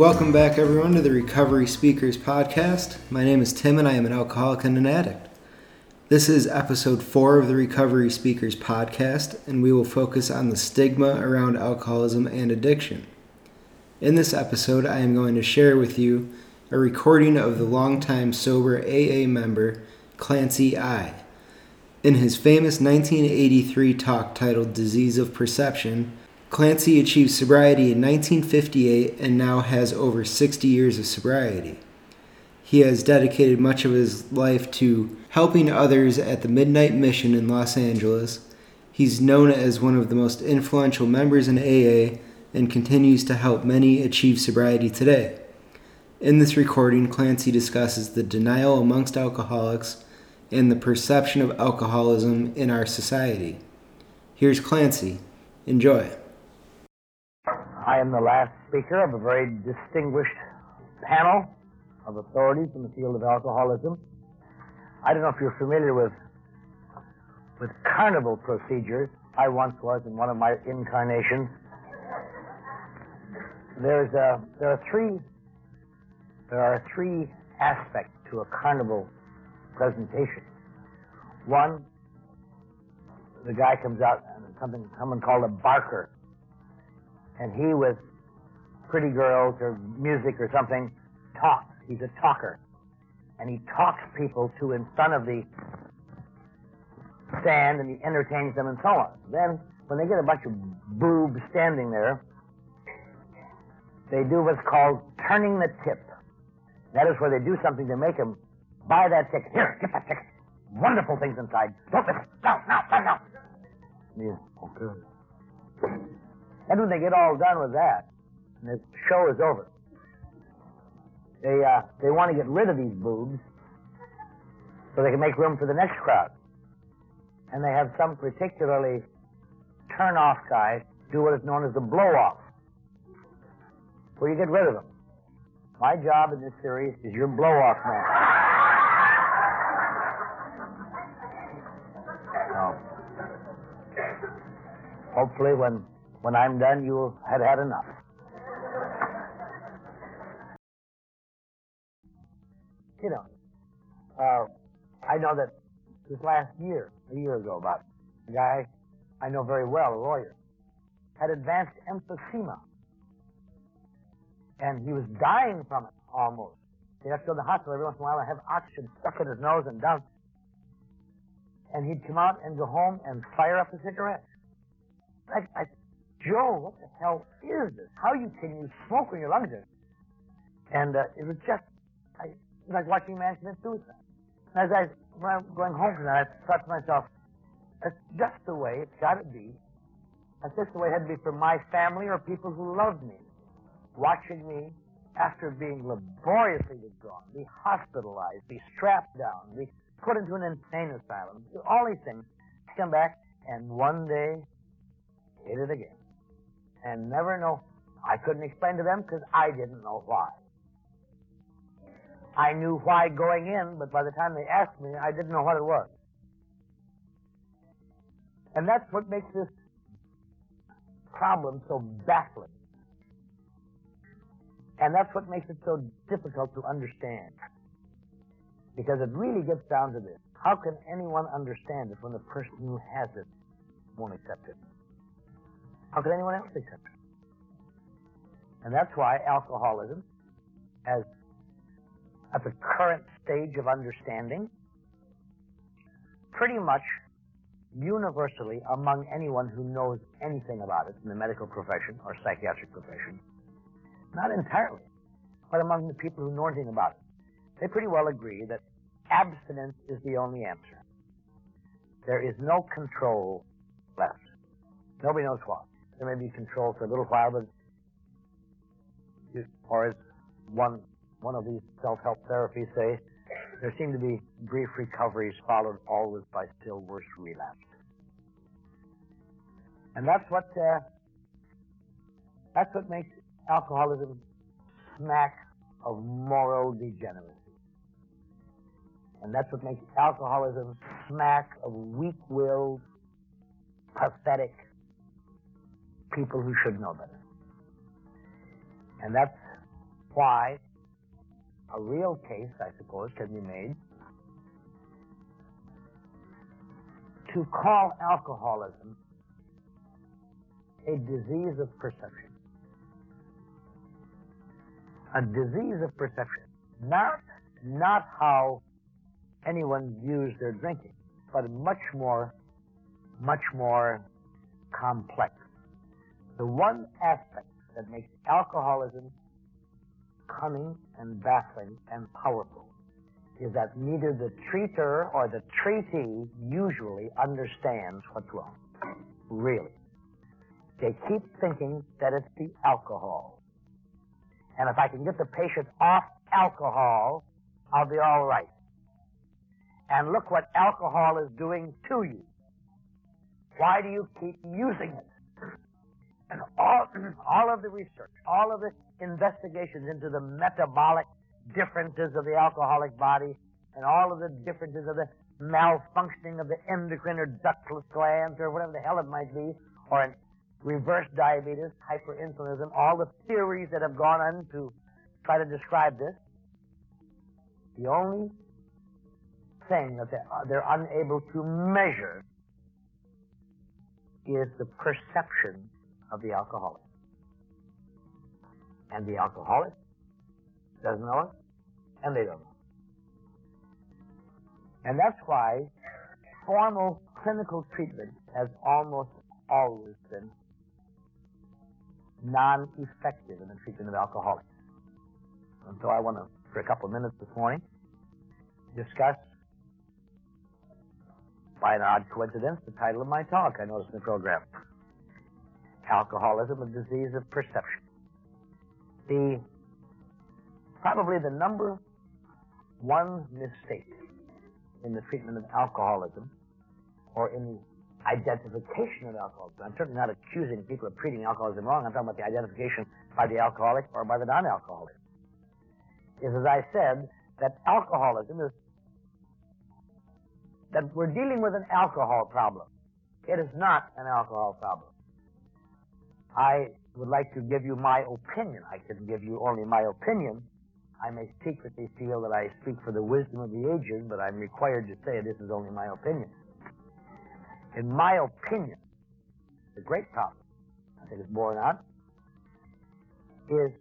Welcome back, everyone, to the Recovery Speakers Podcast. My name is Tim, and I am an alcoholic and an addict. This is episode four of the Recovery Speakers Podcast, and we will focus on the stigma around alcoholism and addiction. In this episode, I am going to share with you a recording of the longtime sober AA member Clancy I. In his famous 1983 talk titled Disease of Perception, Clancy achieved sobriety in 1958 and now has over 60 years of sobriety. He has dedicated much of his life to helping others at the Midnight Mission in Los Angeles. He's known as one of the most influential members in AA and continues to help many achieve sobriety today. In this recording, Clancy discusses the denial amongst alcoholics and the perception of alcoholism in our society. Here's Clancy. Enjoy. I am the last speaker of a very distinguished panel of authorities in the field of alcoholism. I don't know if you're familiar with with carnival procedures. I once was in one of my incarnations. There's a, there are three there are three aspects to a carnival presentation. One, the guy comes out and something someone called a barker and he with pretty girls or music or something talks. He's a talker. And he talks people to in front of the stand and he entertains them and so on. Then, when they get a bunch of boobs standing there, they do what's called turning the tip. That is where they do something to make them buy that ticket. Here, get that ticket. Wonderful things inside. Don't miss it. No, no, no, no. Yeah, okay. And when they get all done with that, and the show is over, they uh, they want to get rid of these boobs so they can make room for the next crowd. And they have some particularly turn off guy do what is known as the blow off, where you get rid of them. My job in this series is your blow off man. Hopefully, when when I'm done, you'll have had enough. You know, uh, I know that this last year, a year ago about, a guy I know very well, a lawyer, had advanced emphysema. And he was dying from it almost. He'd have to go to the hospital every once in a while and have oxygen stuck in his nose and down. And he'd come out and go home and fire up a cigarette. I, I Joe, what the hell is this? How you can you smoke when your lungs are? And uh, it was just, I, like watching man commit suicide. And as I was going home tonight, I thought to myself, that's just the way it's got to be. That's just the way it had to be for my family or people who loved me, watching me after being laboriously withdrawn, be hospitalized, be strapped down, be put into an insane asylum, all these things, come back and one day hit it again and never know. I couldn't explain to them because I didn't know why. I knew why going in, but by the time they asked me, I didn't know what it was. And that's what makes this problem so baffling. And that's what makes it so difficult to understand. Because it really gets down to this. How can anyone understand it when the person who has it won't accept it? How could anyone else accept it? And that's why alcoholism, as at the current stage of understanding, pretty much universally among anyone who knows anything about it in the medical profession or psychiatric profession, not entirely, but among the people who know anything about it, they pretty well agree that abstinence is the only answer. There is no control left. Nobody knows what. There may be control for a little while, but or as one one of these self-help therapies say, there seem to be brief recoveries followed always by still worse relapse. And that's what uh, that's what makes alcoholism smack of moral degeneracy. And that's what makes alcoholism smack of weak-willed, pathetic, people who should know better. And that's why a real case, I suppose, can be made to call alcoholism a disease of perception. A disease of perception. Not, not how anyone views their drinking, but much more, much more complex. The one aspect that makes alcoholism cunning and baffling and powerful is that neither the treater or the treatee usually understands what's wrong. Really. They keep thinking that it's the alcohol. And if I can get the patient off alcohol, I'll be all right. And look what alcohol is doing to you. Why do you keep using it? And all, all of the research, all of the investigations into the metabolic differences of the alcoholic body and all of the differences of the malfunctioning of the endocrine or ductless glands or whatever the hell it might be, or in reverse diabetes, hyperinsulinism, all the theories that have gone on to try to describe this. The only thing that they're, uh, they're unable to measure is the perception of the alcoholic. And the alcoholic doesn't know it, and they don't know. And that's why formal clinical treatment has almost always been non-effective in the treatment of alcoholics. And so I want to, for a couple of minutes this morning, discuss, by an odd coincidence, the title of my talk I noticed in the program. Alcoholism, a disease of perception. The probably the number one mistake in the treatment of alcoholism or in the identification of alcoholism. I'm certainly not accusing people of treating alcoholism wrong. I'm talking about the identification by the alcoholic or by the non-alcoholic. Is, as I said, that alcoholism is that we're dealing with an alcohol problem. It is not an alcohol problem. I would like to give you my opinion. I can give you only my opinion I may secretly feel that I speak for the wisdom of the ages, but I'm required to say this is only my opinion. In my opinion, the great problem, I think it's borne out, is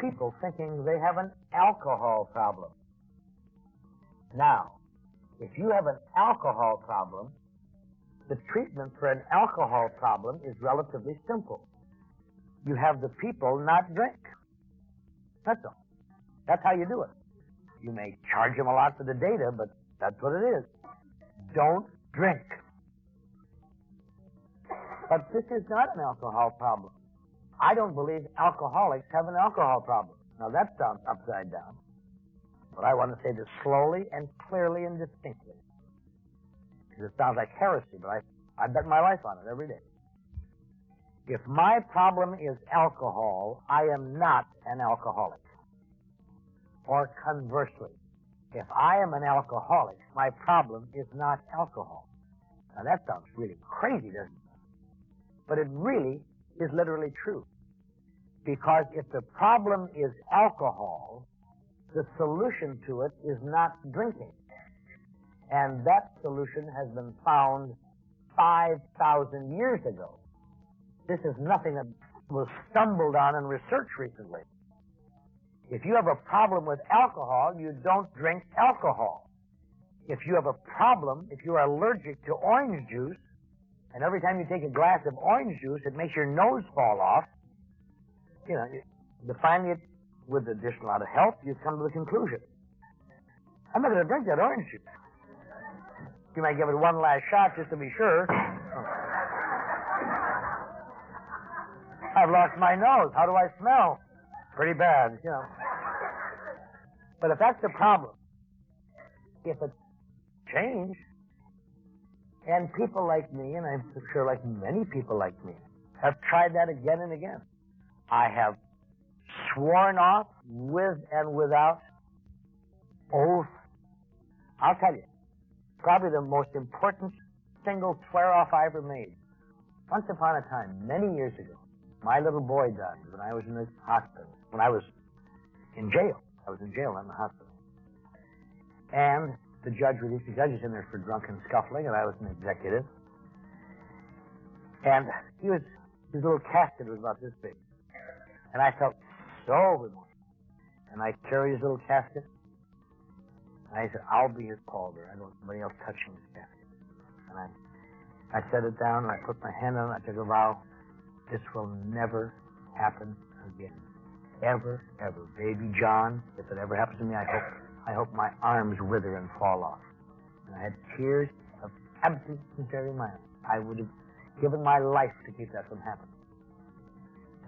people thinking they have an alcohol problem. Now, if you have an alcohol problem, the treatment for an alcohol problem is relatively simple. You have the people not drink. That's all. That's how you do it. You may charge them a lot for the data, but that's what it is. Don't drink. But this is not an alcohol problem. I don't believe alcoholics have an alcohol problem. Now that sounds upside down. But I want to say this slowly and clearly and distinctly. It sounds like heresy, but I, I bet my life on it every day. If my problem is alcohol, I am not an alcoholic. Or conversely, if I am an alcoholic, my problem is not alcohol. Now that sounds really crazy, doesn't it? But it really is literally true. Because if the problem is alcohol, the solution to it is not drinking. And that solution has been found 5,000 years ago. This is nothing that was stumbled on in research recently. If you have a problem with alcohol, you don't drink alcohol. If you have a problem, if you are allergic to orange juice, and every time you take a glass of orange juice, it makes your nose fall off, you know, you, defining it with additional amount of help, you come to the conclusion. I'm not going to drink that orange juice. You might give it one last shot just to be sure. I've lost my nose. How do I smell? Pretty bad, you know. But if that's the problem, if it's change, and people like me, and I'm sure like many people like me, have tried that again and again. I have sworn off with and without oath. I'll tell you, probably the most important single swear off I ever made. Once upon a time, many years ago, my little boy died when I was in the hospital. when I was in jail. I was in jail not in the hospital. And the judge released the judges in there for drunken scuffling, and I was an executive. And he was, his little casket was about this big. And I felt so remorseful. And I carried his little casket. I said, I'll be his pallbearer. I don't want somebody else touching his casket. And I, I set it down and I put my hand on it. I took a vow. This will never happen again. Ever, ever. Baby John, if it ever happens to me, I hope, I hope my arms wither and fall off. And I had tears of absolute sincerity in my eyes. I would have given my life to keep that from happening.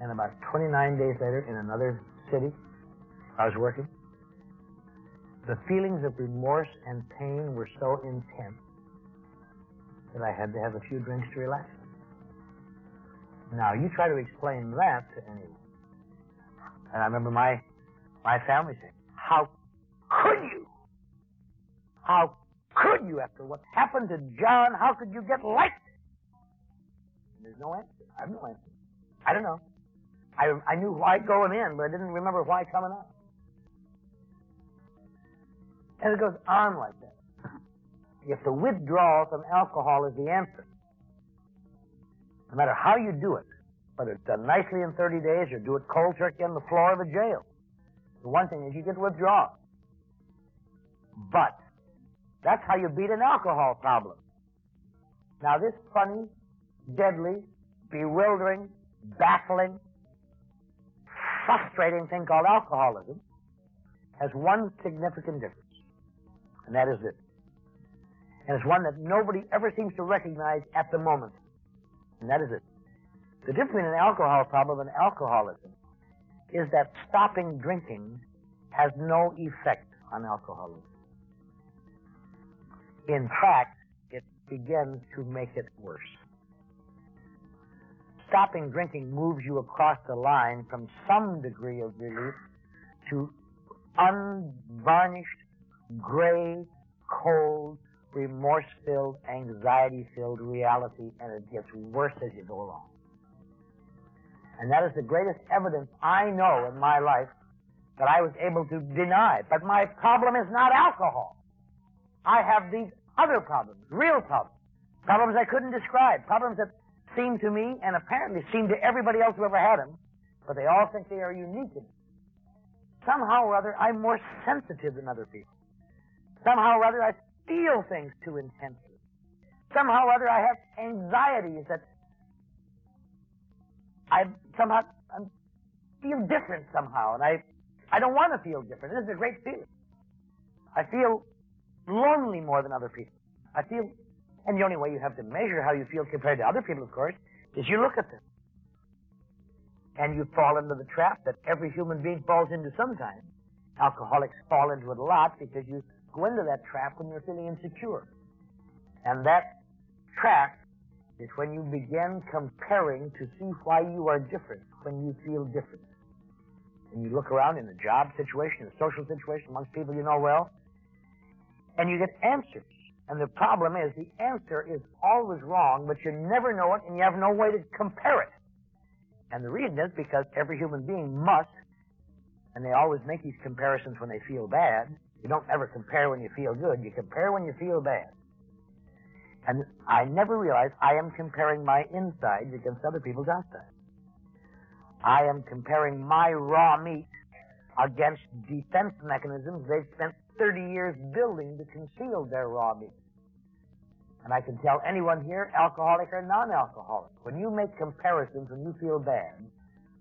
And about 29 days later, in another city, I was working. The feelings of remorse and pain were so intense that I had to have a few drinks to relax. Now, you try to explain that to anyone. And I remember my, my family saying, How could you? How could you after what happened to John? How could you get like and there's no answer. I have no answer. I don't know. I, I knew why going in, but I didn't remember why coming out. And it goes on like that. If the withdrawal from alcohol is the answer, no matter how you do it, whether it's done nicely in 30 days or do it cold turkey on the floor of a jail, the one thing is you get withdrawal. But that's how you beat an alcohol problem. Now this funny, deadly, bewildering, baffling, frustrating thing called alcoholism has one significant difference, and that is it. And it's one that nobody ever seems to recognize at the moment, and that is it. The difference between an alcohol problem and alcoholism is that stopping drinking has no effect on alcoholism. In fact, it begins to make it worse stopping drinking moves you across the line from some degree of relief to unvarnished, gray, cold, remorse-filled, anxiety-filled reality, and it gets worse as you go along. And that is the greatest evidence I know in my life that I was able to deny. But my problem is not alcohol. I have these other problems, real problems, problems I couldn't describe, problems that seem to me, and apparently seem to everybody else who ever had them, but they all think they are unique. Somehow or other, I'm more sensitive than other people. Somehow or other, I feel things too intensely. Somehow or other, I have anxieties that I somehow I feel different somehow, and I I don't want to feel different. This is a great feeling. I feel lonely more than other people. I feel and the only way you have to measure how you feel compared to other people, of course, is you look at them. And you fall into the trap that every human being falls into sometimes. Alcoholics fall into it a lot because you go into that trap when you're feeling insecure. And that trap is when you begin comparing to see why you are different when you feel different. And you look around in a job situation, a social situation amongst people you know well, and you get answers and the problem is the answer is always wrong, but you never know it and you have no way to compare it. And the reason is because every human being must, and they always make these comparisons when they feel bad. You don't ever compare when you feel good. You compare when you feel bad. And I never realized I am comparing my insides against other people's outsides. I am comparing my raw meat against defense mechanisms they've spent 30 years building to conceal their raw meat. And I can tell anyone here, alcoholic or non-alcoholic, when you make comparisons when you feel bad,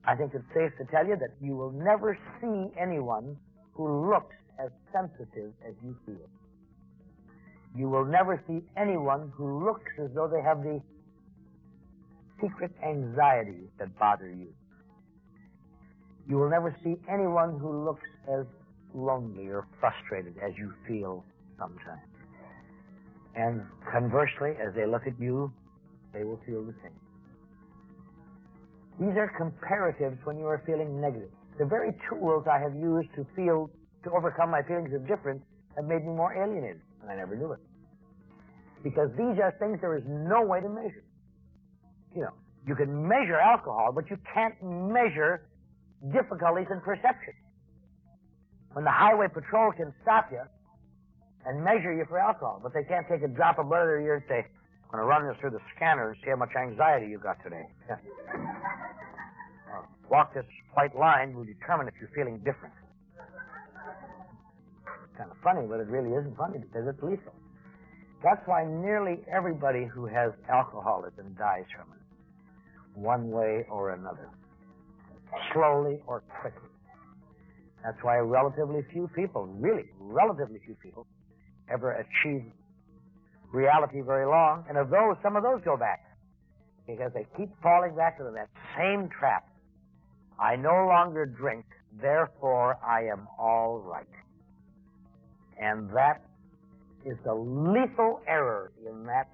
I think it's safe to tell you that you will never see anyone who looks as sensitive as you feel. You will never see anyone who looks as though they have the secret anxieties that bother you. You will never see anyone who looks as lonely or frustrated as you feel sometimes. And conversely, as they look at you, they will feel the same. These are comparatives when you are feeling negative. The very tools I have used to feel, to overcome my feelings of difference have made me more alienated, and I never knew it. Because these are things there is no way to measure. You know, you can measure alcohol, but you can't measure difficulties in perception. When the highway patrol can stop you and measure you for alcohol, but they can't take a drop of blood out of your ear and say, I'm going to run this through the scanner and see how much anxiety you got today. uh, walk this white line will determine if you're feeling different. Kind of funny, but it really isn't funny because it's lethal. That's why nearly everybody who has alcoholism dies from it, one way or another, slowly or quickly. That's why relatively few people, really, relatively few people, ever achieve reality very long. And of those, some of those go back because they keep falling back into that same trap. I no longer drink, therefore I am all right. And that is the lethal error in that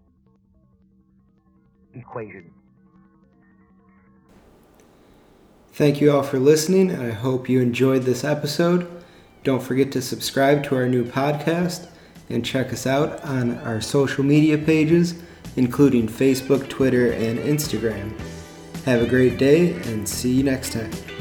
equation. Thank you all for listening, and I hope you enjoyed this episode. Don't forget to subscribe to our new podcast and check us out on our social media pages, including Facebook, Twitter, and Instagram. Have a great day and see you next time.